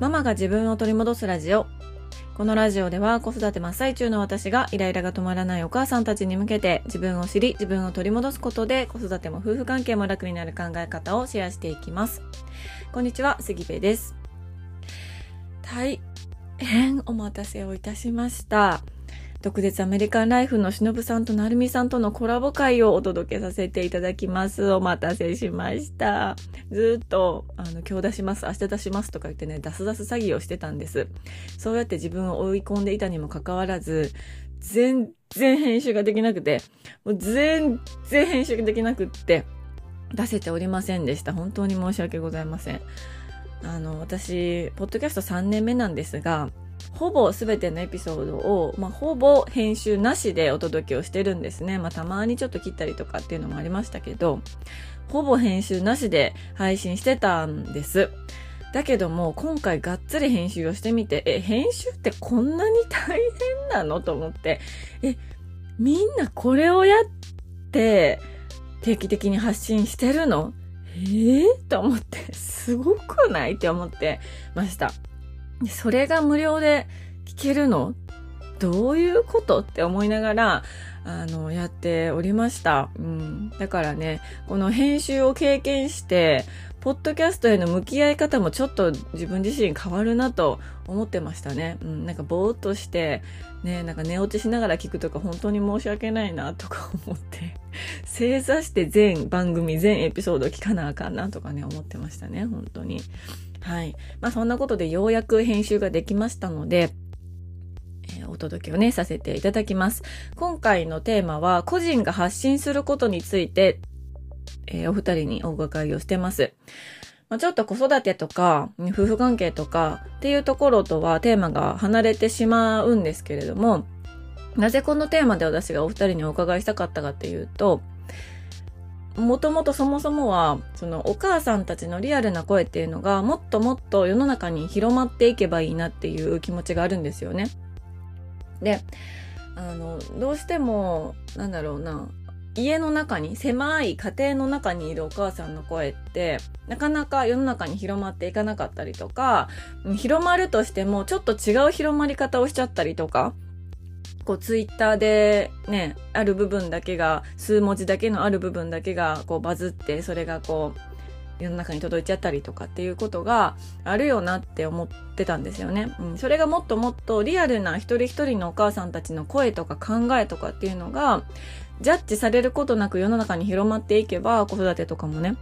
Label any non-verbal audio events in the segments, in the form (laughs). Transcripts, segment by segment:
ママが自分を取り戻すラジオ。このラジオでは子育て真っ最中の私がイライラが止まらないお母さんたちに向けて自分を知り自分を取り戻すことで子育ても夫婦関係も楽になる考え方をシェアしていきます。こんにちは、杉部です。大変お待たせをいたしました。特別アメリカンライフのしのぶさんとなるみさんとのコラボ会をお届けさせていただきます。お待たせしました。ずっと、あの、今日出します、明日出しますとか言ってね、出す出す詐欺をしてたんです。そうやって自分を追い込んでいたにもかかわらず、全然編集ができなくて、もう全然編集ができなくって、出せておりませんでした。本当に申し訳ございません。あの、私、ポッドキャスト3年目なんですが、ほぼ全てのエピソードを、まあ、ほぼ編集なしでお届けをしてるんですね。まあ、たまにちょっと切ったりとかっていうのもありましたけど、ほぼ編集なしで配信してたんです。だけども、今回がっつり編集をしてみて、え、編集ってこんなに大変なの？と思って、え、みんなこれをやって定期的に発信してるの？えー、と思って、すごくない？って思ってました。それが無料で聞けるの？どういうこと？って思いながら、あの、やっておりました。うん。だからね、この編集を経験して、ポッドキャストへの向き合い方もちょっと自分自身変わるなと思ってましたね。うん。なんかぼーっとして、ね、なんか寝落ちしながら聞くとか本当に申し訳ないなとか思って、正座して全番組、全エピソード聞かなあかんなとかね、思ってましたね。本当に。はい。まあそんなことでようやく編集ができましたので、えお届けをね、させていただきます。今回のテーマは、個人が発信することについて、えーお二人にお伺いをしてます。まあ、ちょっと子育てとか、夫婦関係とかっていうところとはテーマが離れてしまうんですけれども、なぜこのテーマで私がお二人にお伺いしたかったかっていうと、もともとそもそもは、そのお母さんたちのリアルな声っていうのが、もっともっと世の中に広まっていけばいいなっていう気持ちがあるんですよね。で、あの、どうしても、なんだろうな、家の中に、狭い家庭の中にいるお母さんの声って、なかなか世の中に広まっていかなかったりとか、広まるとしても、ちょっと違う広まり方をしちゃったりとか、こうツイッターでね、ある部分だけが、数文字だけのある部分だけがこうバズって、それがこう、世の中に届いちゃったりとかっていうことがあるよなって思ってたんですよね。うん、それがもっともっとリアルな一人一人のお母さんたちの声とか考えとかっていうのが、ジャッジされることなく世の中に広まっていけば、子育てとかもね、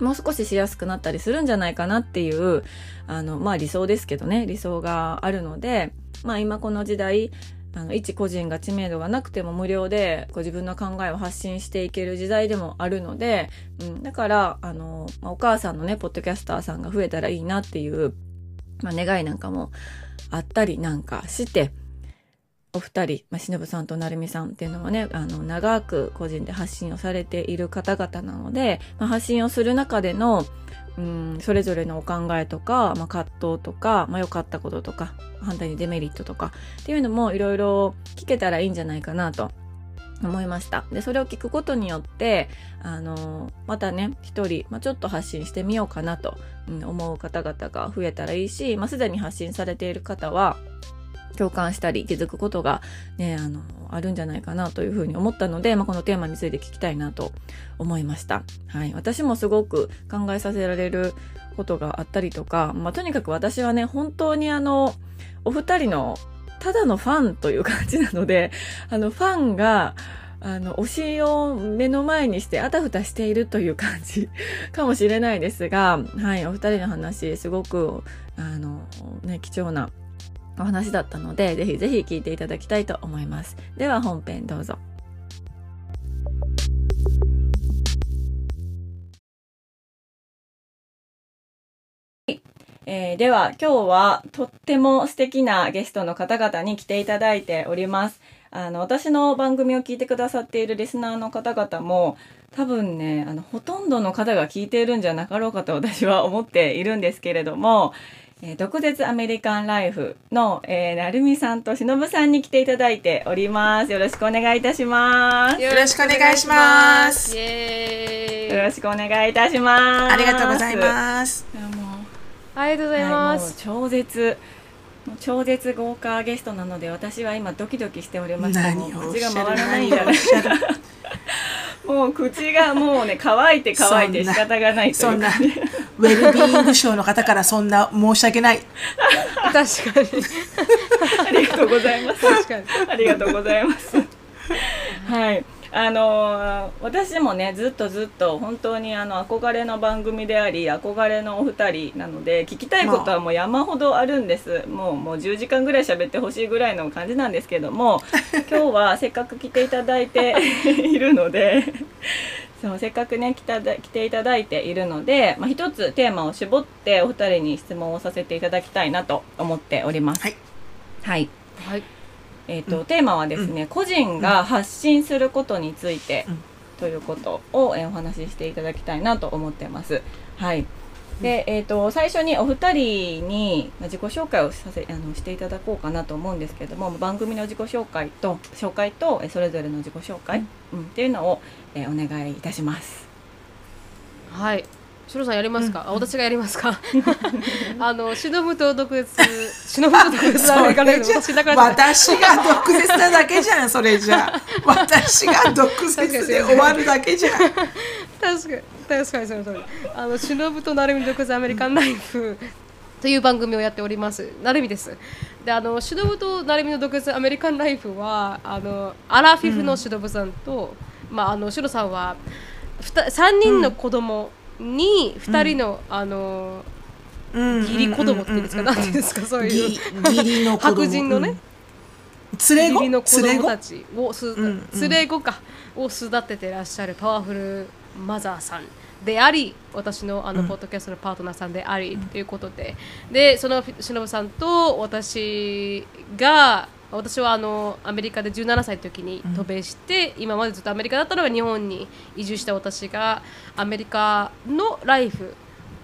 もう少ししやすくなったりするんじゃないかなっていう、あの、まあ理想ですけどね、理想があるので、まあ今この時代、あの、一個人が知名度がなくても無料で、こう自分の考えを発信していける時代でもあるので、うん、だから、あの、まあ、お母さんのね、ポッドキャスターさんが増えたらいいなっていう、まあ願いなんかもあったりなんかして、お二人、まあ、しのぶさんとなるみさんっていうのはね、あの、長く個人で発信をされている方々なので、まあ、発信をする中での、うん、それぞれのお考えとか、まあ、葛藤とか、まあ、良かったこととか、反対にデメリットとかっていうのもいろいろ聞けたらいいんじゃないかなと思いました。で、それを聞くことによって、あの、またね、一人、まあ、ちょっと発信してみようかなと、思う方々が増えたらいいし、まあ、すでに発信されている方は、共感したり気づくことがね、あの、あるんじゃないかなというふうに思ったので、まあ、このテーマについて聞きたいなと思いました。はい。私もすごく考えさせられることがあったりとか、まあ、とにかく私はね、本当にあの、お二人のただのファンという感じなので、あの、ファンが、あの、推しを目の前にしてあたふたしているという感じ (laughs) かもしれないですが、はい、お二人の話、すごく、あの、ね、貴重なお話だったので、ぜひぜひ聞いていただきたいと思います。では本編どうぞ。えーでは今日はとっても素敵なゲストの方々に来ていただいております。あの、私の番組を聞いてくださっているリスナーの方々も多分ね、あの、ほとんどの方が聞いているんじゃなかろうかと私は思っているんですけれども、えー、毒舌アメリカンライフの、えー、なるみさんとしのぶさんに来ていただいております。よろしくお願いいたします。よろしくお願いしますイエーイよろしくお願いいたします。ありがとうございます。いやもうありがとうございます。はい、もう超絶もう超絶豪華ゲストなので私は今ドキドキしておりまして何をおっしゃる？もう口が回らないんじゃないもう口がもうね乾いて乾いて仕方がないというそんなウェルビーイング賞の方からそんな申し訳ない確かに。(laughs) ありがとうございます確かに。ありがとうございます。はい。あのー私もねずっとずっと本当にあの憧れの番組であり憧れのお二人なので聞きたいことはもう山ほどあるんです、もうもう10時間ぐらい喋ってほしいぐらいの感じなんですけども (laughs) 今日はせっかく来ていただいて (laughs) いるのでそうせっかくね来ただ来ていただいているので、まあ、一つテーマを絞ってお二人に質問をさせていただきたいなと思っております。はいはいはい。えーとテーマはですね、個人が発信することについて、うんということを、えーお話ししていただきたいなと思ってます。はいでえー、と最初にお二人にまあ自己紹介をさせあのしていただこうかなと思うんですけども番組の自己紹介と紹介とえーそれぞれの自己紹介、うんっていうのを、えーお願いいたします。はい。シロさんやりますか、あ私がやりますか？(laughs) あの、忍ぶと独立、忍ぶと独立なアメリカでそれじゃ私だから私が毒舌なだけじゃんそれじゃ (laughs) 私が毒舌で終わるだけじゃん。確かに確かにその通り。あの忍ぶとなるみ独自アメリカンライフ (laughs) という番組をやっております。なるみです。であの忍ぶとなるみの独自アメリカンライフはあのアラフィフの忍さんと、まああのシロさんはふた3人の子供に2人の、あの義理子供っていうんですか、なんていうんですか？そういう。義義理の (laughs) 白人のね、連れ義理の子供たちをす、連れ子かを育ててらっしゃるパワフルマザーさん。であり私のあの、ポッドキャストのパートナーさんであり、ということで。でそのしのぶさんと私が私はあのアメリカで17歳の時に渡米して、今までずっとアメリカだったのが日本に移住した私がアメリカのライフ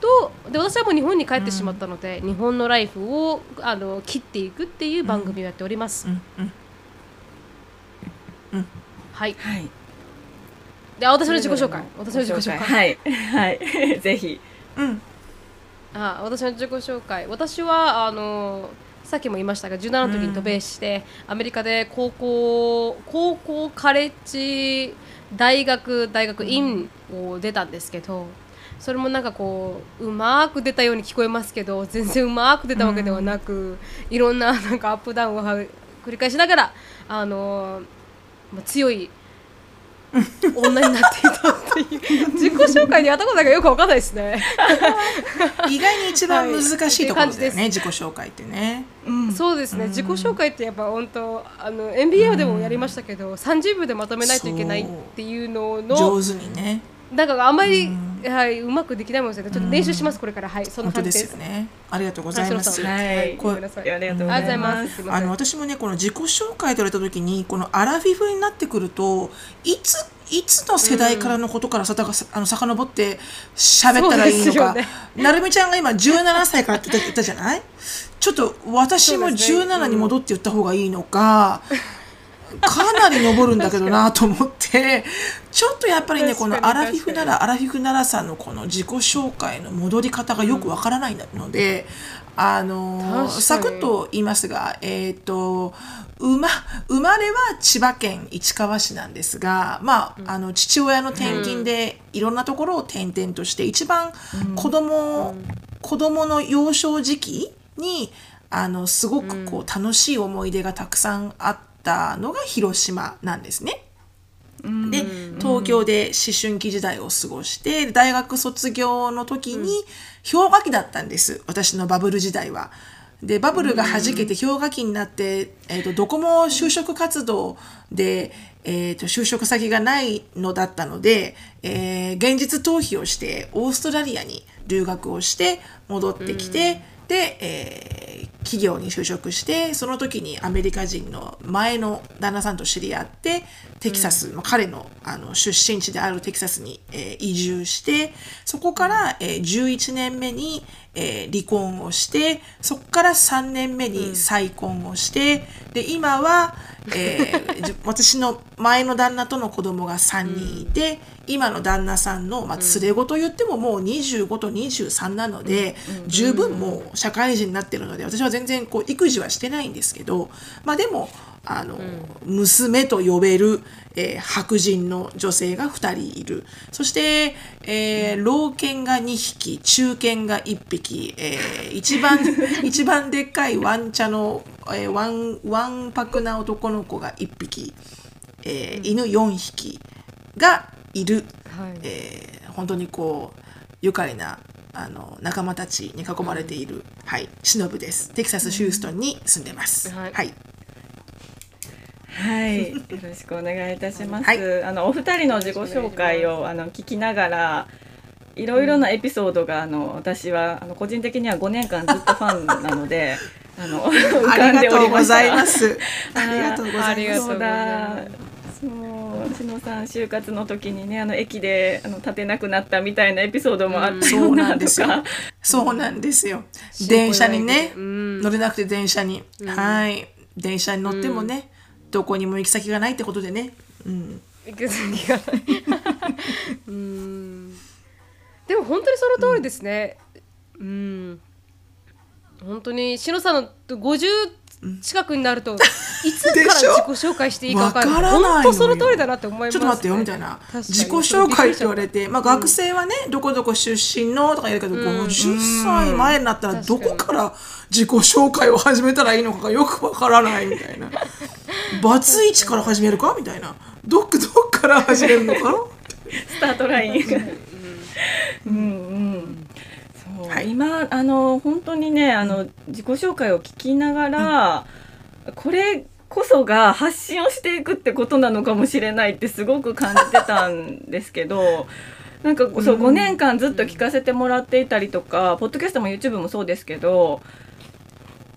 とで私はもう日本に帰ってしまったので、日本のライフをあの切っていくっていう番組をやっております。うんうん。はい。はい。で、あ私の自己紹介。私の自己紹介。はい。はい。(laughs) ぜひ。うん。あ私の自己紹介。私は、あの、さっきも言いましたが、17の時に渡米して、アメリカで高校、高校、カレッジ、大学、大学院を出たんですけど、それもなんかこううまく出たように聞こえますけど全然うまく出たわけではなく、いろんななんかアップダウンをは繰り返しながらあのまあ強い女になっていたっていう。自己紹介にやったことなんかよくわかんないですね。(laughs) 意外に一番難しいところだよはい。自己紹介ってね。そうですね、自己紹介ってやっぱ本当あの NBA でもやりましたけど、30秒でまとめないといけないっていうのの上手にねなんかあんまり、はい、うまくできないもんですねちょっと練習します、これから。はいそんな本当で感じですすよね。ありがとうございます、はいはい。ごめんなさいありがとうございありがとうございまますあの私もねこの自己紹介と言われた時にこのアラフィフになってくるといついつの世代からのことからさたかあの遡って喋ったらいいのか、ね。なるみちゃんが今17歳からって言ったじゃない？ちょっと私もそうですね17に戻って言った方がいいのか、かなり登るんだけどなと思って。ちょっとやっぱりねこのアラフィフならアラフィフならさんのこの自己紹介の戻り方がよくわからないので、あの確かに。サクッと言いますがえっ、と生ま生まれは千葉県市川市なんですが、まあ、あの父親の転勤でいろんなところを転々として一番子供、子供の幼少時期にあのすごくこう楽しい思い出がたくさんあったのが広島なんですね。で東京で思春期時代を過ごして大学卒業の時に氷河期だったんです。私のバブル時代は。でバブルが弾けて氷河期になって、えー、とどこも就職活動で、えー、と就職先がないのだったので、えー現実逃避をしてオーストラリアに留学をして戻ってきて、で、えー企業に就職してその時にアメリカ人の前の旦那さんと知り合ってテキサス、まあ彼のあの出身地であるテキサスに、えー移住してそこから、えー11年目に、えー離婚をしてそこから3年目に再婚をして、で今は、えー (laughs) じ私の前の旦那との子供が3人いて、今の旦那さんの、まあ、連れ子と言ってももう25と23なので、十分もう社会人になってるので私は全然こう育児はしてないんですけど、まあ、でもあの、娘と呼べる、えー白人の女性が2人いる。そして、えー老犬が2匹中犬が1匹、えー一番 (laughs) 一番でっかいワンチャの、えーワンワンパクな男の子が1匹、えー犬4匹がいる、はい。えー本当にこう愉快なあの仲間たちに囲まれている、はい、シノブです。テキサス・ヒューストンに住んでます。はい。はいはい、(laughs) よろしくお願いいたします。はいあのお二人の自己紹介をあの聞きながら。いろいろなエピソードがあの私はあの個人的には5年間ずっとファンなのであの (laughs) 浮あかんでおりがとうございます。ありがとうございます。そうだそう志野さん就活の時にねあの駅であの立てなくなったみたいなエピソードもあったよそううなとなんですよか。そうなんですよ。(laughs) 電車にね、うん乗れなくて電車に、はい、電車に乗ってもね、どこにも行き先がないってことでね、うん、行く先がない。うん。でも本当にその通りですね。うん、本当にしのさんの50近くになると、いつから自己紹介していいか分からない。わからないのよ。本当その通りだなって思います、ね、ちょっと待ってよみたいな。自己紹介って言われて、まあ、学生はね、どこどこ出身のとか言うけど、50歳前になったらどこから自己紹介を始めたらいいのかがよくわからないみたいなバツイチから始めるか？みたいなどっどっから始めるのかな？スタートラインが。うんうん。そう、はい今あの本当にねあの自己紹介を聞きながら、これこそが発信をしていくってことなのかもしれないってすごく感じてたんですけど。(laughs) なんかそう5年間ずっと聞かせてもらっていたりとか、ポッドキャストも YouTube もそうですけど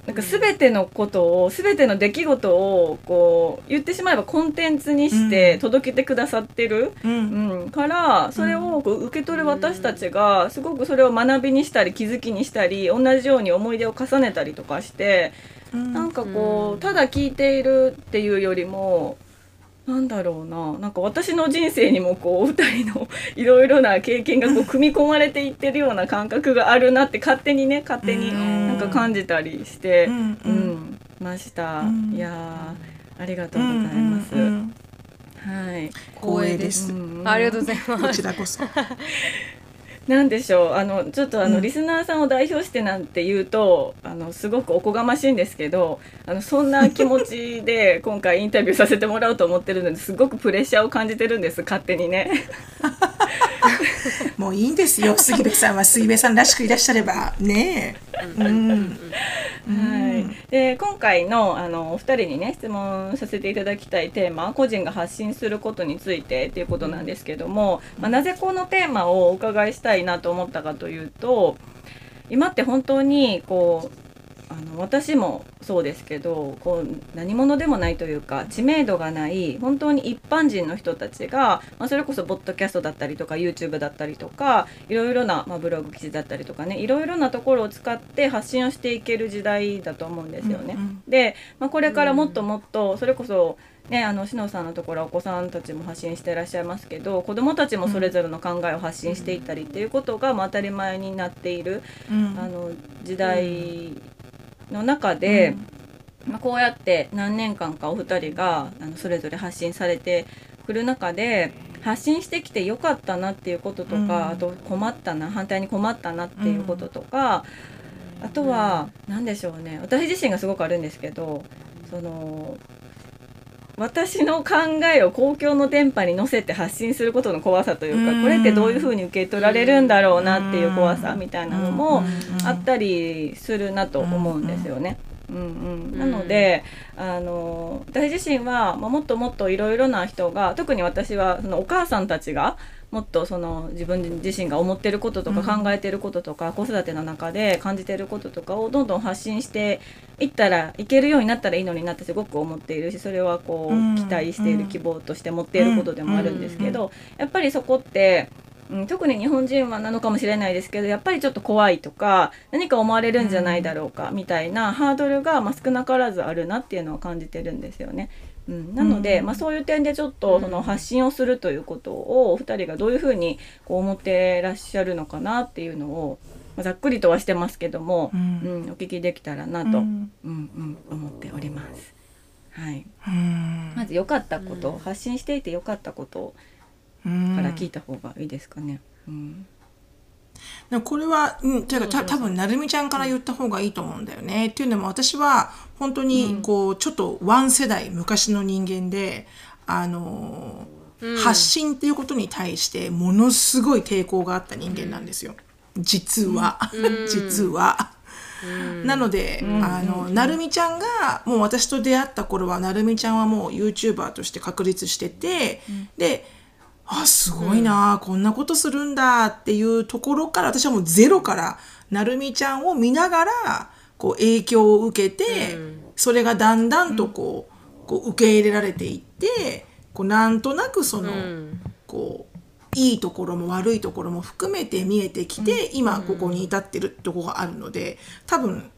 なんか全てのことを全ての出来事をこう言ってしまえばコンテンツにして届けてくださってる、うん。うん、からそれをこう受け取る私たちがすごくそれを学びにしたり気づきにしたり同じように思い出を重ねたりとかしてなんかこうただ聞いているっていうよりもなんだろうな。なんか私の人生にもこうお二人のいろいろな経験がこう (laughs) 組み込まれていってるような感覚があるなって勝手にね勝手にうん。なんか感じたりして、うんううんんました、うん。いやーありがとうございます、うんうんはい。光栄です。うんありがとうございこます。ちらこそ (laughs) なんでしょうあのちょっとあの、うんリスナーさんを代表してなんて言うとあのすごくおこがましいんですけどあのそんな気持ちで (laughs) 今回インタビューさせてもらおうと思ってるのですごくプレッシャーを感じてるんです勝手にね。(laughs) (laughs) もういいんですよ。(laughs) 杉部さんは。杉部さんらしくいらっしゃれば。ねえ、うんはい、で今回のあのお二人にね質問させていただきたいテーマ個人が発信することについてっていうことなんですけども、まあ、なぜこのテーマをお伺いしたいなと思ったかというと今って本当にこうあの私もそうですけどこう何者でもないというか知名度がない本当に一般人の人たちが、まあ、それこそポッドキャストだったりとか YouTube だったりとかいろいろな、まあ、ブログ記事だったりとかねいろいろなところを使って発信をしていける時代だと思うんですよね。うんうんで、まあ、これからもっともっとそれこそね、あの篠さんのところはお子さんたちも発信していらっしゃいますけど子どもたちもそれぞれの考えを発信していったりっていうことがまあ当たり前になっているうんあの時代の中で、まあ、こうやって何年間かお二人があのそれぞれ発信されてくる中で発信してきてよかったなっていうこととか、うん。あと困ったな反対に困ったなっていうこととか、あとは何でしょうね。私自身がすごくあるんですけどその私の考えを公共の電波に乗せて発信することの怖さというか、うん。これってどういうふうに受け取られるんだろうなっていう怖さみたいなのもうん。あったりするなと思うんですよね。うん。うん、なので、あの私自身は、まあ、もっともっといろいろな人が特に私はそのお母さんたちがもっとその自分自身が思ってることとか考えてることとか、子育ての中で感じてることとかをどんどん発信していったらいけるようになったらいいのになってすごく思っているしそれはこう期待している希望として持っていることでもあるんですけど、やっぱりそこってううん、特に日本人はなのかもしれないですけどやっぱりちょっと怖いとか何か思われるんじゃないだろうかみたいなハードルが、まあ、少なからずあるなっていうのは感じてるんですよね。うん、なので、まあ、そういう点でちょっとその発信をするということをお二人がどういうふうにこう思ってらっしゃるのかなっていうのを、まあ、ざっくりとはしてますけども、ううんんお聞きできたらなと、ううんんうん思っております。はい、うん。まず良かったこと、発信していて良かったことうんから聞いた方がいいですかね。うんでもこれは、うん、ていうかた多分なるみちゃんから言った方がいいと思うんだよね。っていうのも私は本当にこう、ちょっとワン世代昔の人間であのー発信っていうことに対してものすごい抵抗があった人間なんですよ。実は、実は。なので、あの、なるみちゃんが、もう私と出会った頃は、なるみちゃんはもう YouTuber として確立してて、で、あ、すごいな、こんなことするんだっていうところから、私はもうゼロから、なるみちゃんを見ながら、こう影響を受けて、それがだんだんとこう、こう受け入れられていって、こうなんとなくその、こう、いいところも悪いところも含めて見えてきて、今ここに至ってるところがあるので、多分、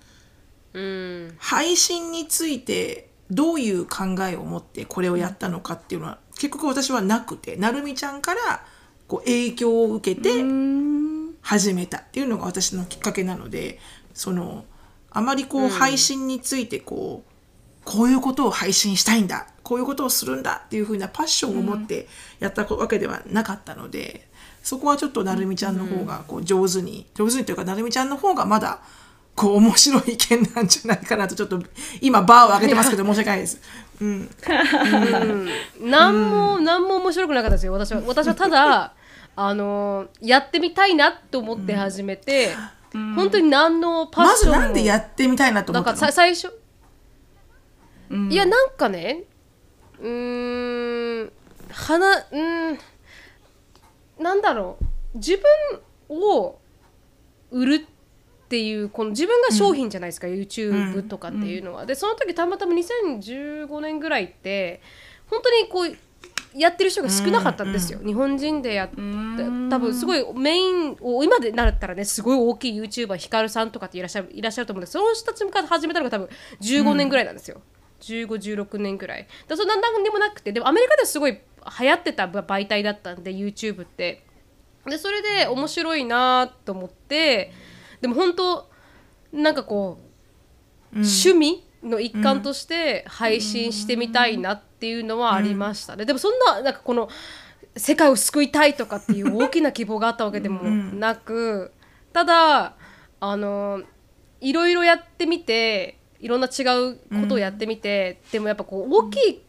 うん。配信についてどういう考えを持ってこれをやったのかっていうのは結局私はなくてなるみちゃんからこう影響を受けて始めたっていうのが私のきっかけなのでそのあまりこう配信についてこうこういうことを配信したいんだこういうことをするんだっていうふうなパッションを持ってやったわけではなかったのでそこはちょっとなるみちゃんの方がこう上手に上手にというかなるみちゃんの方がまだこう面白い意見なんじゃないかなとちょっと今バーを上げてますけど申し訳ないです。うん、何も、何も面白くなかったですよ。私は私はただあのやってみたいなと思って始めて、本当に何のパッまずションも。なんでやってみたいなと思ったの？なんかさ最初、いやなんかねうーん花うーんなんだろう。自分を売るっていうこの自分が商品じゃないですか、YouTube とかっていうのは、でその時たまたま2015年ぐらいって本当にこうやってる人が少なかったんですよ、日本人でやって多分すごいメインを今でなったらねすごい大きい YouTuber ヒカルさんとかっていらっしゃるいらっしゃると思うんですその人たちから始めたのが多分15年ぐらいなんですよ、1516年ぐらい。だそれなんでもなくてでもアメリカではすごい流行ってた媒体だったんで YouTube って。でそれで面白いなと思ってでも本当なんかこう、趣味の一環として配信してみたいなっていうのはありましたね、でもそんななんかこの世界を救いたいとかっていう大きな希望があったわけでもなくただあのいろいろやってみていろんな違うことをやってみて、でもやっぱこう大きい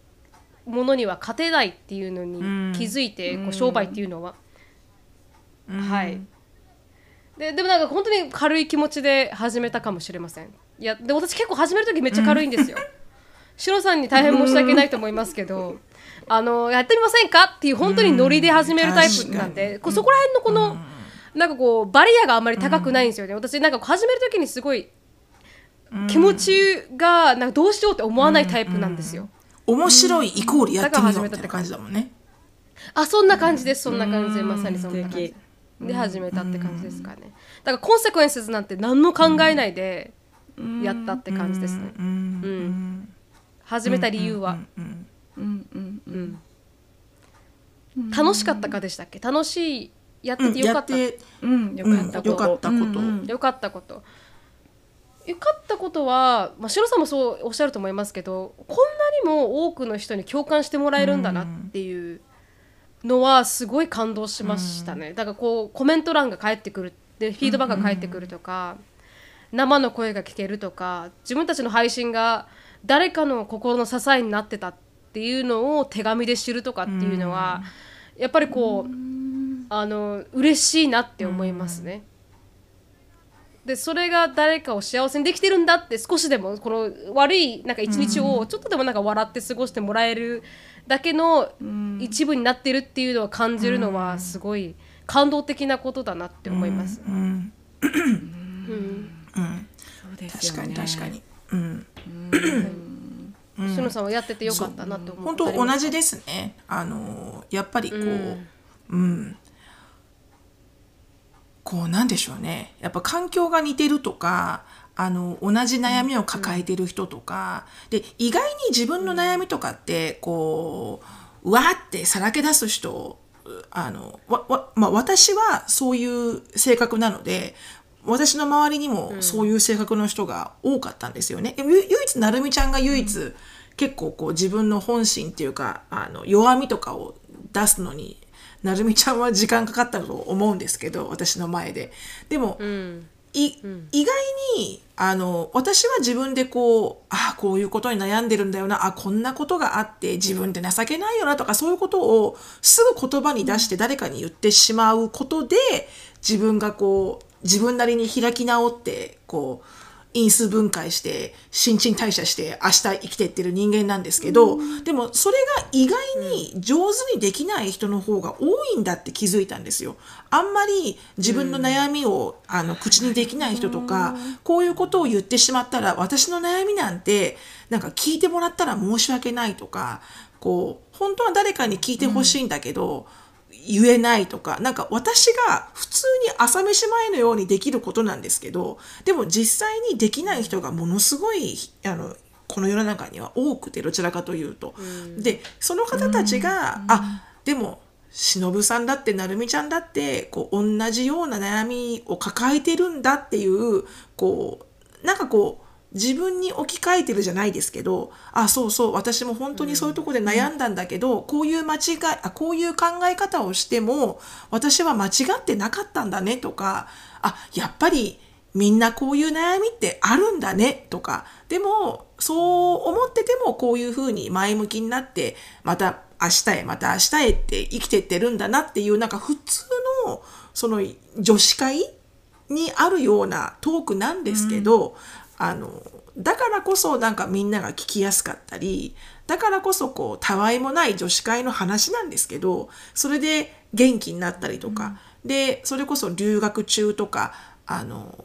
ものには勝てないっていうのに気づいて、こう商売っていうのは、はいででもなんか本当に軽い気持ちで始めたかもしれません。いやで私結構始める時めっちゃ軽いんですよ、シロさんに大変申し訳ないと思いますけど、(laughs) あのやってみませんかっていう本当にノリで始めるタイプなんで、こうそこら辺のこの、なんかこうバリアがあんまり高くないんですよね、私なんかこう始める時にすごい気持ちがなんかどうしようって思わないタイプなんですよ、面白いイコールやってみようだから始めたってみたいな感じだもんね。あそんな感じです。そんな感じ。でまさにそんな感じで始めたって感じですかね。だからコンセクエンスなんて何も考えないでやったって感じですね。うん。うん。始めた理由は。うんうんうんうん。楽しかったかでしたっけ？楽しいやっててよかった。うん、ようんかったこと。よかったこと。うんうん。よかったこと。よかったことは、まあ、シロさんもそうおっしゃると思いますけどこんなにも多くの人に共感してもらえるんだなっていうのはすごい感動しましたね、だからこうコメント欄が返ってくるでフィードバックが返ってくるとか、生の声が聞けるとか自分たちの配信が誰かの心の支えになってたっていうのを手紙で知るとかっていうのは、やっぱりこう、あの嬉しいなって思いますね。でそれが誰かを幸せにできてるん。だって少しでもこの悪いなんか一日をちょっとでもなんか笑って過ごしてもらえるだけの一部になってるっていうのを感じるのはすごい感動的なことだなって思います。うん。うん。うん。そうですよね。確かに確かに。うん。しのさんはやっててよかったなって思本った当同じですね。あのやっぱりこう、うん、こうなんでしょうね。やっぱ環境が似てるとかあの同じ悩みを抱えてる人とか、で意外に自分の悩みとかってこうわーってさらけ出す人あのわわ、まあ、私はそういう性格なので私の周りにもそういう性格の人が多かったんですよね。ゆ唯一なるみちゃんが唯一、結構こう自分の本心っていうかあの弱みとかを出すのになるみちゃんは時間かかったと思うんですけど私の前で。でも、うんい意外にあの私は自分でこうあこういうことに悩んでるんだよなあこんなことがあって自分って情けないよなとかそういうことをすぐ言葉に出して誰かに言ってしまうことで自分がこう自分なりに開き直ってこう因数分解して新陳代謝して明日生きていってる人間なんですけど、でもそれが意外に上手にできない人の方が多いんだって気づいたんですよ。あんまり自分の悩みを、あの口にできない人とか、こういうことを言ってしまったら私の悩みなんてなんか聞いてもらったら申し訳ないとかこう本当は誰かに聞いてほしいんだけど、言えないとか、なんか私が普通に朝飯前のようにできることなんですけど、でも実際にできない人がものすごい、あの、この世の中には多くて、どちらかというと。で、その方たちが、あ、でも、忍さんだって、なるみちゃんだって、こう、同じような悩みを抱えてるんだっていう、こう、なんかこう、自分に置き換えてるじゃないですけど、あ、そうそう、私も本当にそういうところで悩んだんだけど、こういう間違い、あ、こういう考え方をしても、私は間違ってなかったんだねとか、あ、やっぱりみんなこういう悩みってあるんだねとか、でも、そう思っててもこういうふうに前向きになって、また明日へ、また明日へって生きてってるんだなっていう、なんか普通の、その女子会にあるようなトークなんですけど、あのだからこそなんかみんなが聞きやすかったりだからこそこうたわいもない女子会の話なんですけどそれで元気になったりとか、でそれこそ留学中とかあの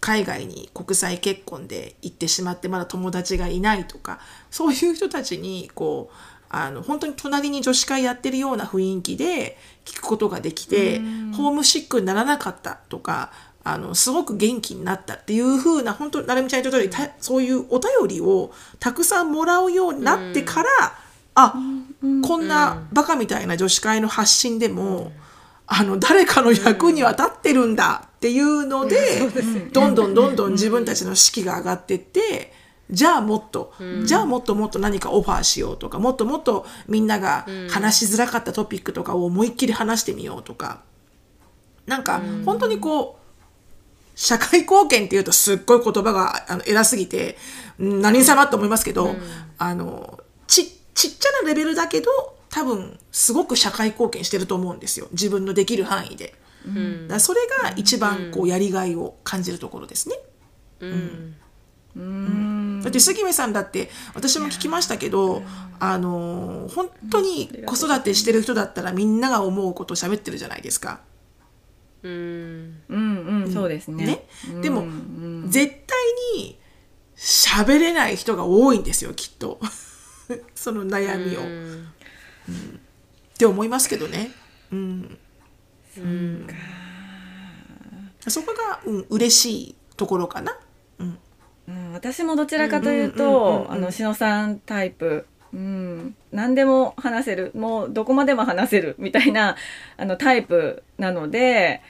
海外に国際結婚で行ってしまってまだ友達がいないとかそういう人たちにこうあの本当に隣に女子会やってるような雰囲気で聞くことができて、ホームシックにならなかったとかあのすごく元気になったっていう風な本当なるみちゃんに言った通りたそういうお便りをたくさんもらうようになってから、あ、こんなバカみたいな女子会の発信でも、あの誰かの役には立ってるんだっていうので、どんどんどんどん自分たちの士気が上がってって。じゃあもっと、じゃあもっともっと何かオファーしようとかもっともっとみんなが話しづらかったトピックとかを思いっきり話してみようとか。なんか本当にこう社会貢献っていうとすっごい言葉があの偉すぎてん何様と思いますけど、あのちちっちゃなレベルだけど多分すごく社会貢献してると思うんですよ。自分のできる範囲で。だからそれが一番こうやりがいを感じるところですね。だって杉目さんだって私も聞きましたけどあの本当に子育てしてる人だったらみんなが思うことを喋ってるじゃないですか。うん。うんうん。そうですね。ねうんでもうん。絶対に喋れない人が多いんですよきっと。(laughs) その悩みを、っうん。て思いますけどね。うん。うんそこが、うん、嬉しいところかな。うん。うん私もどちらかというとあのしのさんタイプ、うん、何でも話せる。もうどこまでも話せる。みたいなあのタイプなので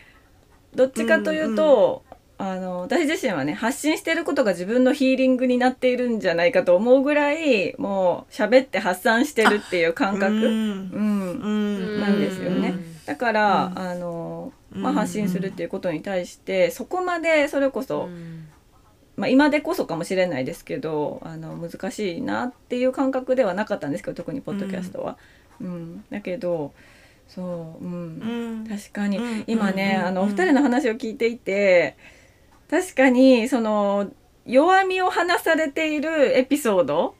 どっちかというと、あの私自身はね発信してることが自分のヒーリングになっているんじゃないかと思うぐらいもう喋って発散してるっていう感覚、うん。うん、うん。なんですよね。だから、うん。あのまあ、うん発信するっていうことに対してそこまでそれこそ、うん。まあ、今でこそかもしれないですけどあの難しいなっていう感覚ではなかったんですけど特にポッドキャストは。うん。だけどそう、うん。うん。確かに、うん今ね、うんあのお二人の話を聞いていて確かにその弱みを話されているエピソード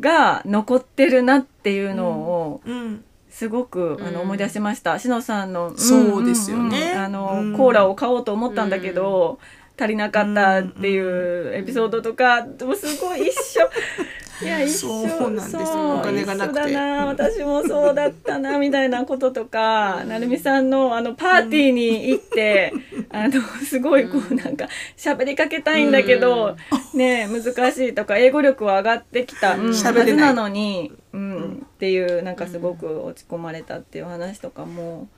が残ってるなっていうのを、うん。すごくあのうん。思い出しました。しのさんの、んそうですよね。うん。うんあの、うん。コーラを買おうと思ったんだけど、足りなかったっていうエピソードとか、でもすごい一緒。いや一緒。そうなんです。お金がなくて。一緒だな。私もそうだったな (laughs) みたいなこととかなるみさんのあのパーティーに行って、あのすごいこうなんか喋りかけたいんだけど、ね難しいとか英語力は上がってきた、うん、はずなのに、うん、っていうなんかすごく落ち込まれたっていう話とかも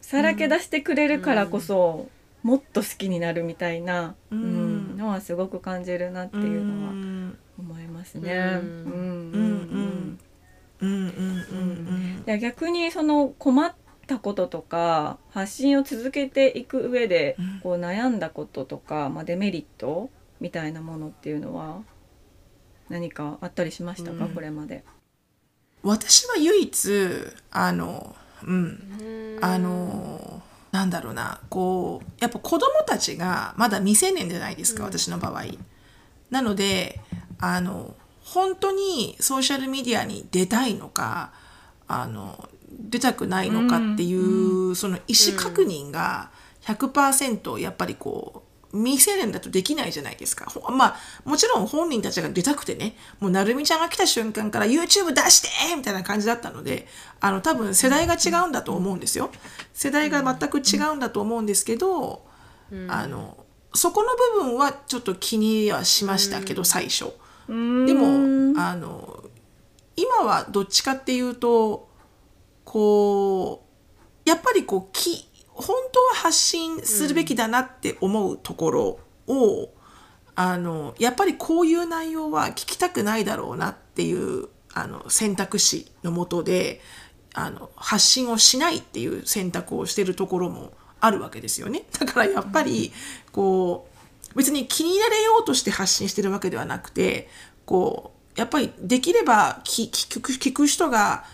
さらけ出してくれるからこそ、もっと好きになるみたいな、ううんんのはすごく感じるなっていうのはん思いますね。うん。うん。うん。うんうんうんうん。いや逆にその困ったこととか発信を続けていく上でうん。こう悩んだこととか、まあ、デメリットみたいなものっていうのは何かあったりしましたか、うん。これまで。私は唯一あのうん。あのなんだろうな。こうやっぱ子供たちがまだ未成年じゃないですか、私の場合。なのであの本当にソーシャルメディアに出たいのかあの出たくないのかっていう、その意思確認が100%やっぱりこう未成年だとできないじゃないですか。ほまあもちろん本人たちが出たくてねもうなるみちゃんが来た瞬間から YouTube 出してみたいな感じだったのであの多分世代が違うんだと思うんですよ。世代が全く違うんだと思うんですけど、あのそこの部分はちょっと気にはしましたけど、最初。でもあの今はどっちかっていうとこうやっぱりこうき本当は発信するべきだなって思うところを、あのやっぱりこういう内容は聞きたくないだろうなっていうあの選択肢のもとであの発信をしないっていう選択をしてるところもあるわけですよね。だからやっぱりこう別に気に入られようとして発信してるわけではなくてこうやっぱりできれば聞聞く聞く人が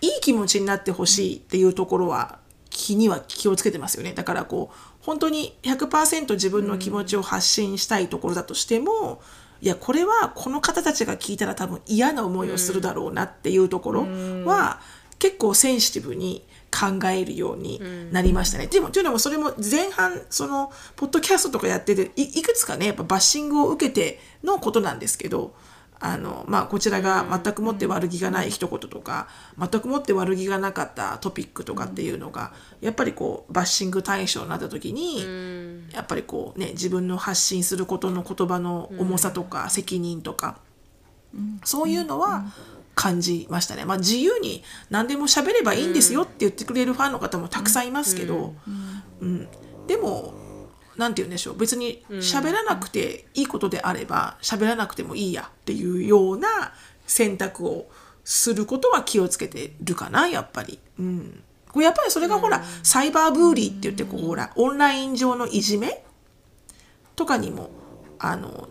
いい気持ちになってほしいっていうところは気には気をつけてますよね。だからこう本当に100%自分の気持ちを発信したいところだとしても、いやこれはこの方たちが聞いたら多分嫌な思いをするだろうなっていうところは、結構センシティブに考えるようになりましたね。でもというのもそれも前半そのポッドキャストとかやってていいくつかねやっぱバッシングを受けてのことなんですけどあの、まあ、こちらが全くもって悪気がない一言とか全くもって悪気がなかったトピックとかっていうのがやっぱりこうバッシング対象になった時にやっぱりこうね自分の発信することの言葉の重さとか責任とかそういうのは感じましたね。まあ、自由に何でも喋ればいいんですよって言ってくれるファンの方もたくさんいますけど、うん。でもなんて言うんでしょう。別に喋らなくていいことであれば喋らなくてもいいやっていうような選択をすることは気をつけてるかなやっぱり。うん。これやっぱりそれがほら、サイバーブーリーって言ってこうほらオンライン上のいじめとかにもあの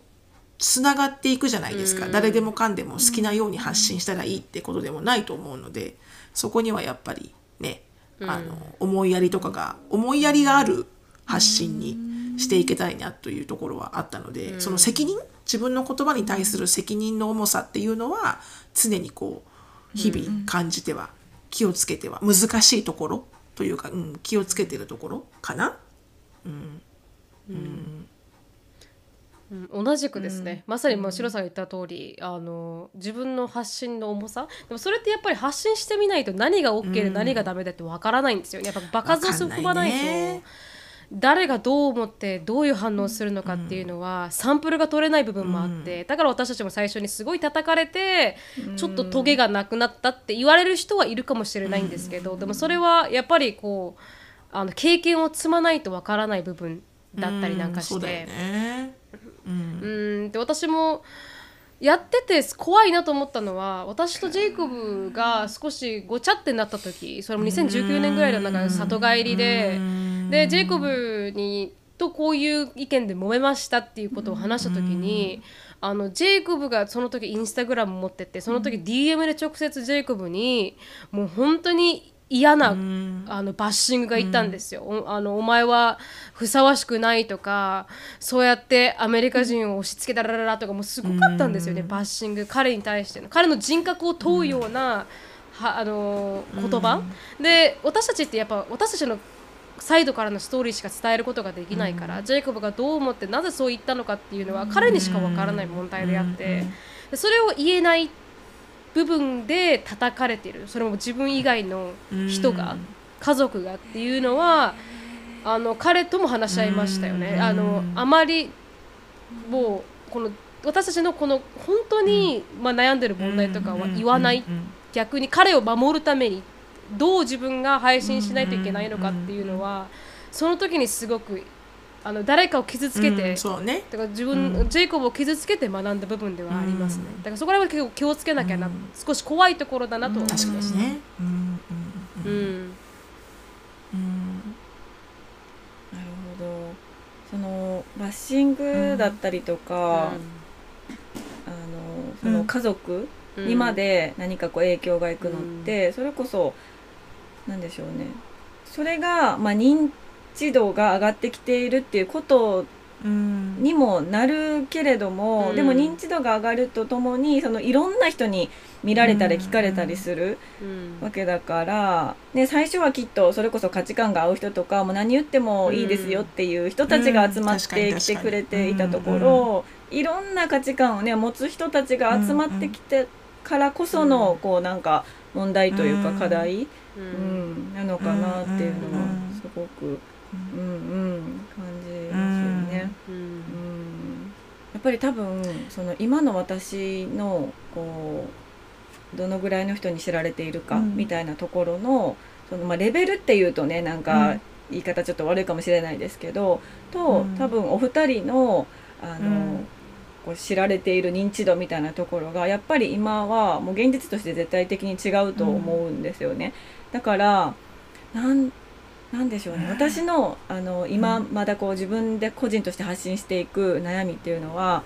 つながっていくじゃないですか、誰でもかんでも好きなように発信したらいいってことでもないと思うのでそこにはやっぱりねあの思いやりとかが思いやりがある発信にしていけたいなというところはあったので、その責任自分の言葉に対する責任の重さっていうのは常にこう日々感じては気をつけては難しいところというか、うん、気をつけてるところかな。うん同じくですね、まさにもう白さんが言った通りあの自分の発信の重さ。でもそれってやっぱり発信してみないと何が OK で何がダメだってわからないんですよね。やっぱ場数を踏まないと。誰がどう思ってどういう反応をするのかっていうのは、サンプルが取れない部分もあって、だから私たちも最初にすごい叩かれて、ちょっとトゲがなくなったって言われる人はいるかもしれないんですけど、でもそれはやっぱりこうあの経験を積まないとわからない部分だったりなんかして。ね。うん。で私もやってて怖いなと思ったのは私とジェイコブが少しごちゃってなった時それも2019年ぐらいのなんか里帰りででジェイコブにとこういう意見で揉めましたっていうことを話した時にあのジェイコブがその時インスタグラム持っててその時 DM で直接ジェイコブにもう本当に嫌なあのバッシングがいったんですよ、おあのお前はふさわしくないとかそうやってアメリカ人を押し付けたらららとかもうすごかったんですよね、バッシング。彼に対しての。彼の人格を問うような、はあの言葉、で私たちってやっぱ私たちのサイドからのストーリーしか伝えることができないから、ジェイコブがどう思ってなぜそう言ったのかっていうのは彼にしかわからない問題であって、でそれを言えない部分で叩かれてる。それも自分以外の人が、うん。家族がっていうのはあの彼とも話し合いましたよね。うん。あのあまりもうこの私たちのこの本当に、まあ、悩んでる問題とかは言わない、逆に彼を守るためにどう自分が配信しないといけないのかっていうのは、その時にすごくあの誰かを傷つけて、うんそうね。だから自分、うん。ジェイコブを傷つけて学んだ部分ではありますね、うん。だからそこら辺は結構気をつけなきゃな、うん。少し怖いところだなと思いましね。なるほど。そのバッシングだったりとか、あのその家族にまで何かこう影響がいくのって、それこそなんでしょうね。それが、まあ、認知度が上がってきているっていうことうん。にもなるけれども、うん。でも認知度が上がるとともにそのいろんな人に見られたり聞かれたりするうん。わけだから、ね、最初はきっとそれこそ価値観が合う人とかもう何言ってもいいですよっていう人たちが集まってきてくれていたところ、いろんな価値観をね持つ人たちが集まってきてからこそのこうなんか問題というか課題、ううん。ん、なのかなっていうのはすごく、うんうん、感じますよね。うん。うん。やっぱり多分その今の私のこうどのぐらいの人に知られているかうん。みたいなところのその、まあ、レベルっていうとねなんうかん。言い方ちょっと悪いかもしれないですけどとうん。多分お二人のあの、うん。こう知られている認知度みたいなところがやっぱり今はもう現実として絶対的に違うと思うんですよね。だからなんなんでしょうね。私のあの今まだこう自分で個人として発信していく悩みっていうのは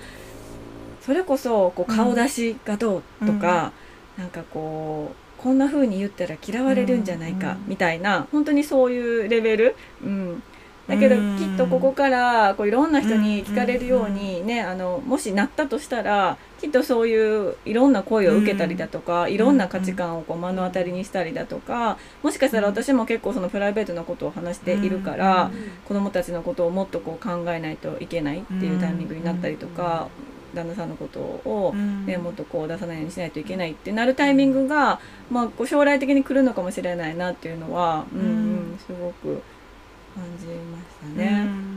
それこそこう顔出しがどうとか、なんかこうこんな風に言ったら嫌われるんじゃないかうん。みたいな本当にそういうレベル、うん、だけどうん。きっとここからこういろんな人に聞かれるようにねあのもしなったとしたらきっとそういういろんな声を受けたりだとかいろんな価値観をこう目の当たりにしたりだとかもしかしたら私も結構そのプライベートなことを話しているから子供たちのことをもっとこう考えないといけないっていうタイミングになったりとか旦那さんのことをね、もっとこう出さないようにしないといけないってなるタイミングが、まあ、こう将来的に来るのかもしれないなっていうのは、うん。うん、すごく感じましたね。うん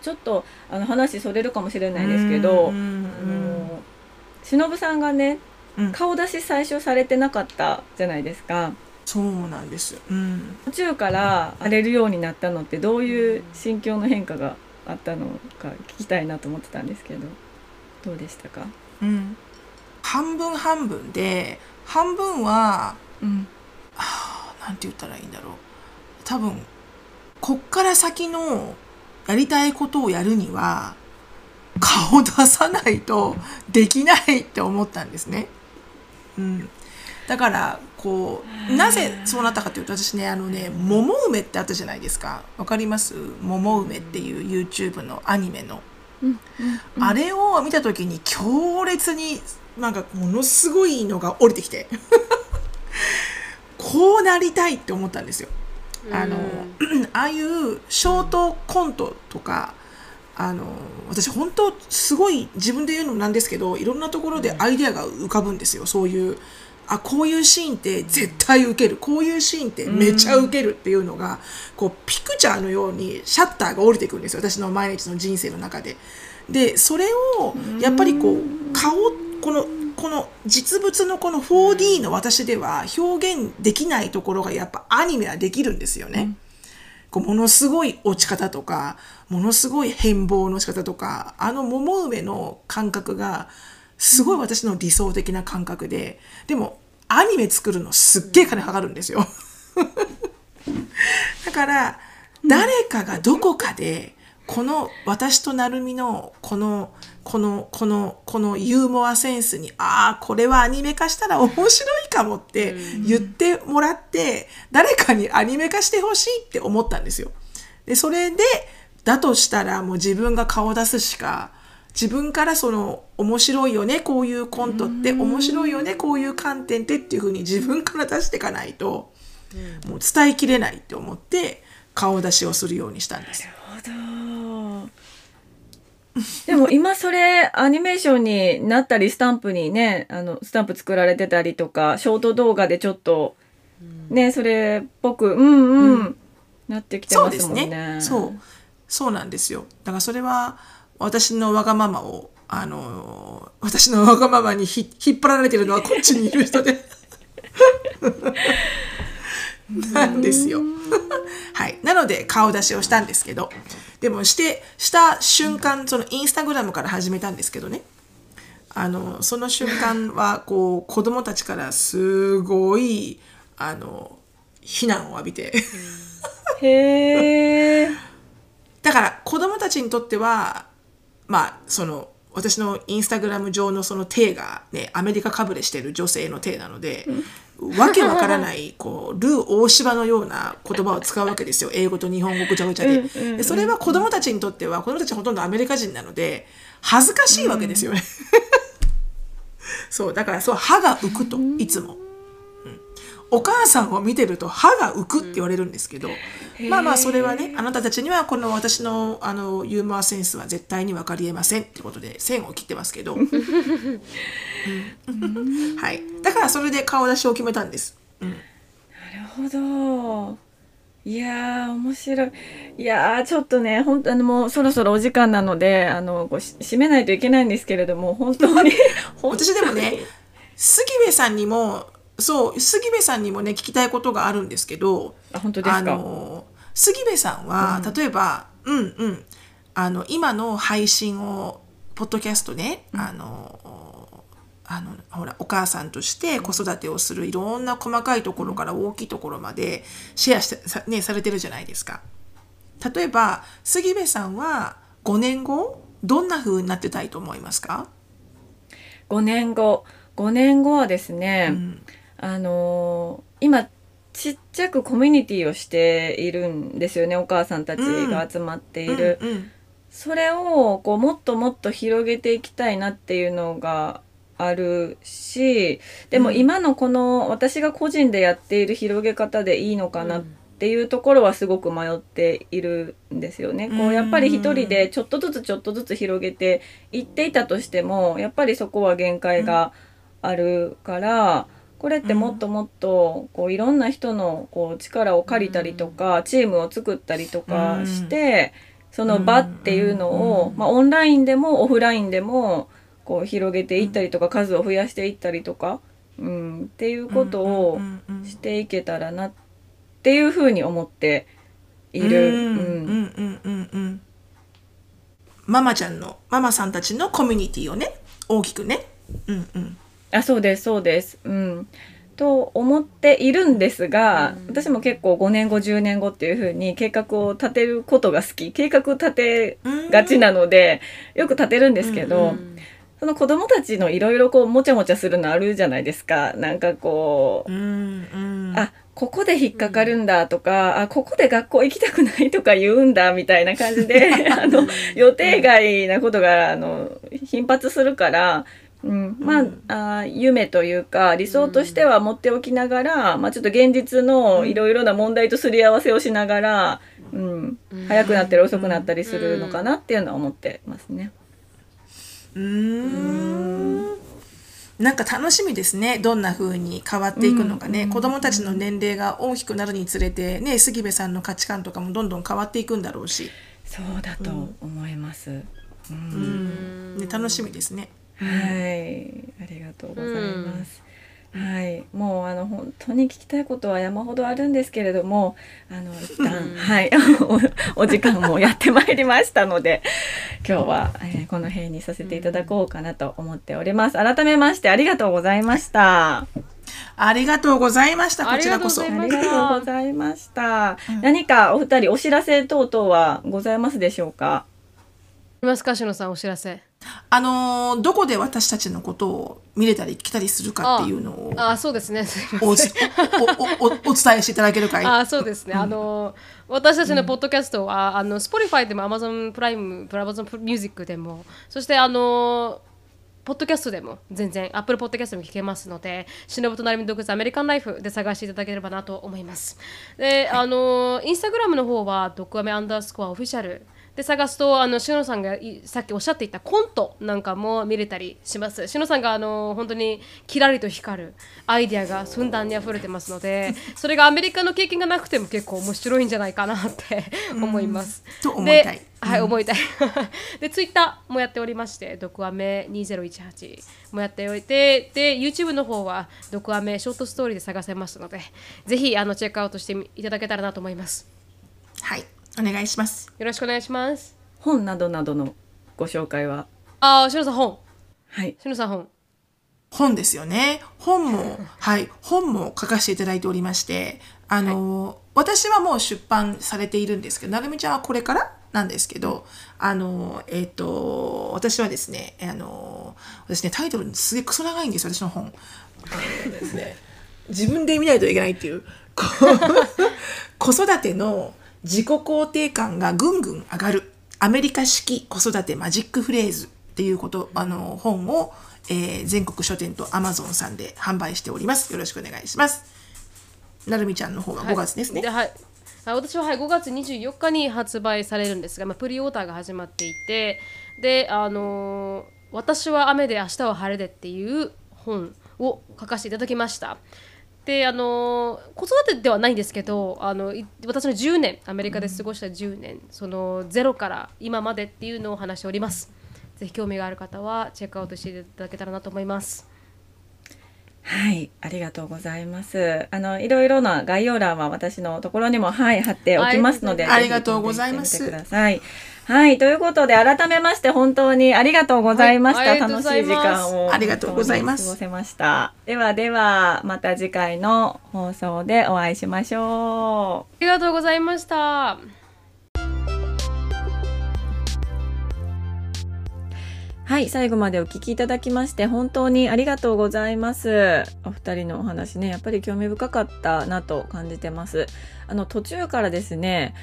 ちょっとあの話それるかもしれないですけど、うんうんあの忍さんがねうん。顔出し最初されてなかったじゃないですか。そうなんですうん。途中から荒れるようになったのってどういう心境の変化があったのか聞きたいなと思ってたんですけどどうでしたか、うん。半分半分で半分はうん。なんて言ったらいいんだろう。多分こっから先のやりたいことをやるには顔出さないとできないって思ったんですね。うん、だからこうなぜそうなったかというと私ねあのね「桃梅」ってあったじゃないですか。わかります？桃梅っていう YouTube のアニメの。うんうん。あれを見た時に強烈になんかものすごいのが降りてきて。(laughs) こうなりたいって思ったんですよ。あのああいうショートコントとかあの私本当すごい自分で言うのもなんですけどいろんなところでアイデアが浮かぶんですよ。そういうあこういうシーンって絶対受ける。こういうシーンってめちゃ受けるっていうのがこうピクチャーのようにシャッターが降りてくるんですよ。私の毎日の人生の中で。でそれをやっぱりこう顔このこの実物のこの 4D の私では表現できないところがやっぱアニメはできるんですよね。こうものすごい落ち方とかものすごい変貌の仕方とかあの桃梅の感覚がすごい私の理想的な感覚ででもアニメ作るのすっげえ金かかるんですよ。(laughs) だから誰かがどこかでこの私と成海のこのこのこのこのユーモアセンスにああこれはアニメ化したら面白いかもって言ってもらって誰かにアニメ化してほしいって思ったんですよ。でそれでだとしたらもう自分が顔出すしか自分からその面白いよねこういうコントって面白いよねこういう観点ってっていうふうに自分から出していかないともう伝えきれないって思って顔出しをするようにしたんです。なるほど。(laughs) でも今それアニメーションになったりスタンプにねあのスタンプ作られてたりとかショート動画でちょっとねそれっぽくうんうん、なってきてますすもんね。ね。そう。そうなんですよ。だからそれは私のわがままを、あの、私のわがままにひ引っ張られてるのはこっちにいる人で。(laughs) な (laughs) んですよ。はい。なので顔出しをしたんですけど、でもして、した瞬間、そのインスタグラムから始めたんですけどね。あの、その瞬間は、(laughs) こう、子供たちからすごい、あの、非難を浴びて。へえ。(laughs) だから子供たちにとってはまあその私のインスタグラム上のその体がねアメリカかぶれしてる女性の体なので、わけわからないこうルー大芝のような言葉を使うわけですよ。英語と日本語ぐちゃぐちゃで。でそれは子供たちにとっては子供たちほとんどアメリカ人なので恥ずかしいわけですよね、(laughs) そうだからそう歯が浮くといつも。お母さんを見てると歯が浮くって言われるんですけど、まあまあそれはねあなたたちにはこの私のあのユーモアセンスは絶対に分かりえませんってことで線を切ってますけど、(laughs) うん。はい。だからそれで顔出しを決めたんです。なるほど。いやー面白い。いやーちょっとね本当あのもうそろそろお時間なのであのこうし締めないといけないんですけれども本当に本当に。私でもね杉部さんにもそう杉部さんにもね聞きたいことがあるんですけどあ本当ですか？あの杉部さんは、例えばうんうん。あの今の配信をポッドキャストね、あのあのほらお母さんとして子育てをするいろんな細かいところから大きいところまでシェアしてさ,、ね、されてるじゃないですか。例えば杉部さんは5年後どんな風になってたいと思いますか、5年後5年後はですね、うんあのー今ちっちゃくコミュニティをしているんですよねお母さんたちが集まっている、うんうん。それをこうもっともっと広げていきたいなっていうのがあるしでもうん。今のこの私が個人でやっている広げ方でいいのかなっていうところはすごく迷っているんですよね。こうやっぱり一人でちょっとずつちょっとずつ広げていっていたとしてもやっぱりそこは限界があるから。これってもっともっとこういろんな人のこう力を借りたりとかチームを作ったりとかしてその場っていうのをまあオンラインでもオフラインでもこう広げていったりとか数を増やしていったりとかうんっていうことをしていけたらなっていうふうに思っている。ママちゃんのママさんたちのコミュニティをね大きくね。うんうんあそうですそうです。うん。と思っているんですが、私も結構5年後10年後っていうふうに計画を立てることが好き。計画立てがちなのでよく立てるんですけど、その子供たちのいろいろこうもちゃもちゃするのあるじゃないですか。なんかこううんうん。あここで引っかかるんだとか、あここで学校行きたくないとか言うんだみたいな感じで (laughs) あの予定外なことがあの頻発するから、うん、まあ,、あ夢というか理想としては持っておきながら、まあ、ちょっと現実のいろいろな問題とすり合わせをしながら、うん、早くなったり遅くなったりするのかなっていうのは思ってますね。うーん。なんか楽しみですね。どんな風に変わっていくのかね、子供たちの年齢が大きくなるにつれてね杉部さんの価値観とかもどんどん変わっていくんだろうし、そうだと思います。うん。うん。ね、楽しみですね。はい、ありがとうございます。はい、もうあの本当に聞きたいことは山ほどあるんですけれども、あの一旦はいお (laughs) お時間もやってまいりましたので、(laughs) 今日は、えーこの辺にさせていただこうかなと思っております。改めましてありがとうございました。ありがとうございましたこちらこそありあがとうございまりがとうございました。何かお二人お知らせ等々はございますでしょうか？ありますかしのさんお知らせあのーどこで私たちのことを見れたり聞けたりするかっていうのをあそうですね。おじおおおおお伝えしていただけるかい？あそうですね、あの私たちのポッドキャストは、あの Spotify でも Amazon プライム、Amazon ミュージックでも、そしてあのポッドキャストでも全然、アップルポッドキャストでも聞けますので、しのぶとなるみ独自アメリカンライフで探していただければなと思います。で、あの、インスタグラムの方は、ドクアメアンダースコアオフィシャルで探すと、あの、しのさんがいさっきおっしゃっていたコントなんかも見れたりします。しのさんが、あの、本当にキラリと光るアイディアがふんだんに溢れてますので、(laughs) それがアメリカの経験がなくても結構面白いんじゃないかなって思います。と思いたいではい、思いたい。(laughs) で、ツイッターもやっておりまして、ドクアメ2018もやっておいて、で、YouTube の方は、ドクアメショートストーリーで探せますので、ぜひ、あの、チェックアウトしてみいただけたらなと思います。はいお願いしますよろしくお願いします。本などなどのご紹介は？あー、しのさん本。はいしのさん本。本ですよね。本も、(laughs) はい、本も書かせていただいておりまして、あの、私はもう出版されているんですけど、なるみちゃんはこれからなんですけど、あの、えっ、と、私はですね、あの、私ね、タイトルすげえクソ長いんですよ、私の本。あのですね、自分で見ないといけないっていう (laughs) 子育ての自己肯定感がぐんぐん上がる。アメリカ式子育てマジックフレーズっていうことあの本を、えー全国書店とアマゾンさんで販売しております。よろしくお願いします。なるみちゃんの方は5月ですね、はい、はい。あ私は、はい、5月24日に発売されるんですが、まあ、プリオーダーが始まっていてであのー私は雨で明日は晴れで」っていう本を書かせていただきましたであのー子育てではないんですけどあのい私の10年アメリカで過ごした10年、そのゼロから今までっていうのを話しております。ぜひ興味がある方はチェックアウトしていただけたらなと思います。はい、ありがとうございます。あの、いろいろな概要欄は私のところにも、はい、貼っておきますので、ありがとうございます。ぜひ見てみてください。はい、ということで、改めまして本当にありがとうございました。はい楽しい時間を。ありがとうございます過ごせました。ではでは、また次回の放送でお会いしましょう。ありがとうございましたはい、最後までお聞きいただきまして本当にありがとうございます。お二人のお話ね、やっぱり興味深かったなと感じてます。あの、途中からですね、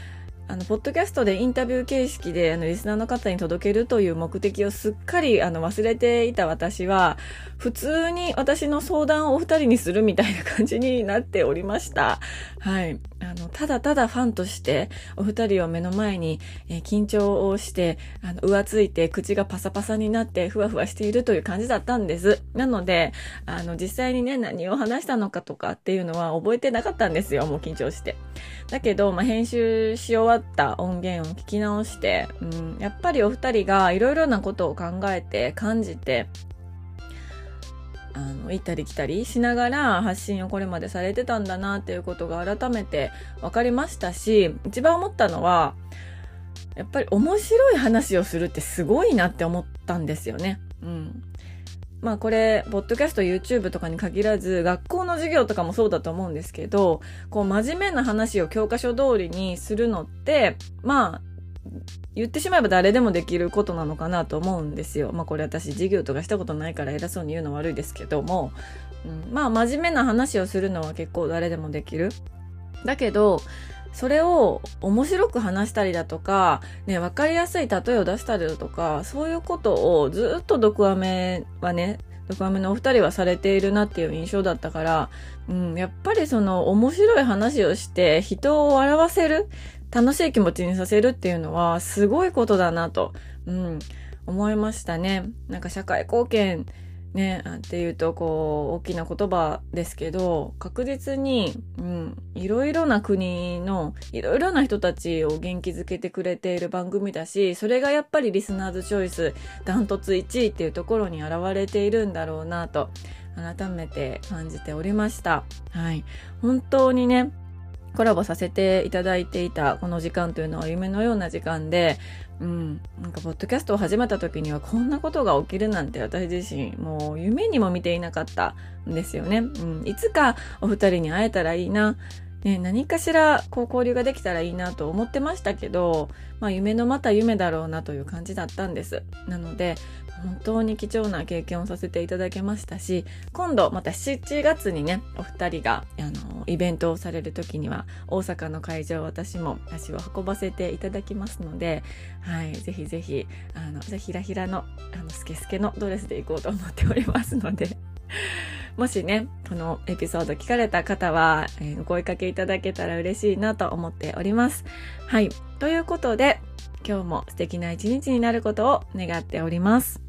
あの、ポッドキャストでインタビュー形式で、あの、リスナーの方に届けるという目的をすっかり、あの、忘れていた私は、普通に私の相談をお二人にするみたいな感じになっておりました。はい。あの、ただただファンとして、お二人を目の前に、えー緊張をして、あの、浮ついて、口がパサパサになって、ふわふわしているという感じだったんです。なので、あの、実際にね、何を話したのかとかっていうのは覚えてなかったんですよ。もう緊張して。だけど、まあ、編集し終わった音源を聞き直して、うん、やっぱりお二人がいろいろなことを考えて、感じて、あの、行ったり来たりしながら発信をこれまでされてたんだなっていうことが改めて分かりましたし、一番思ったのは、やっぱり面白い話をするってすごいなって思ったんですよね。うん。まあこれ、ポッドキャスト、YouTube とかに限らず、学校の授業とかもそうだと思うんですけど、こう真面目な話を教科書通りにするのって、まあ、言ってしまえば誰でもできることなのかなと思うんですよ。まあこれ私授業とかしたことないから偉そうに言うの悪いですけども、うん、まあ真面目な話をするのは結構誰でもできる。だけど、それを面白く話したりだとか、ね、わかりやすい例えを出したりだとか、そういうことをずっと毒アメはね、毒アメのお二人はされているなっていう印象だったから、うん、やっぱりその面白い話をして人を笑わせる、楽しい気持ちにさせるっていうのはすごいことだなと、うん、思いましたね。なんか社会貢献ね、っていうとこう大きな言葉ですけど確実に、うん、いろいろな国のいろいろな人たちを元気づけてくれている番組だしそれがやっぱりリスナーズチョイスダントツ1位っていうところに現れているんだろうなと改めて感じておりました。はい、本当にねコラボさせていただいていたこの時間というのは夢のような時間で、うん、なんかポッドキャストを始めた時にはこんなことが起きるなんて私自身もう夢にも見ていなかったんですよね。うん、いつかお二人に会えたらいいな。ね、何かしらこう交流ができたらいいなと思ってましたけど、まあ夢のまた夢だろうなという感じだったんです。なので、本当に貴重な経験をさせていただきましたし、今度また7月にね、お二人が、あの、イベントをされる時には、大阪の会場私も足を運ばせていただきますので、はい、ぜひぜひ、あの、ひらひらの、あの、スケスケのドレスで行こうと思っておりますので、(laughs) もしね、このエピソード聞かれた方は、えー、お声かけいただけたら嬉しいなと思っております。はい。ということで、今日も素敵な一日になることを願っております。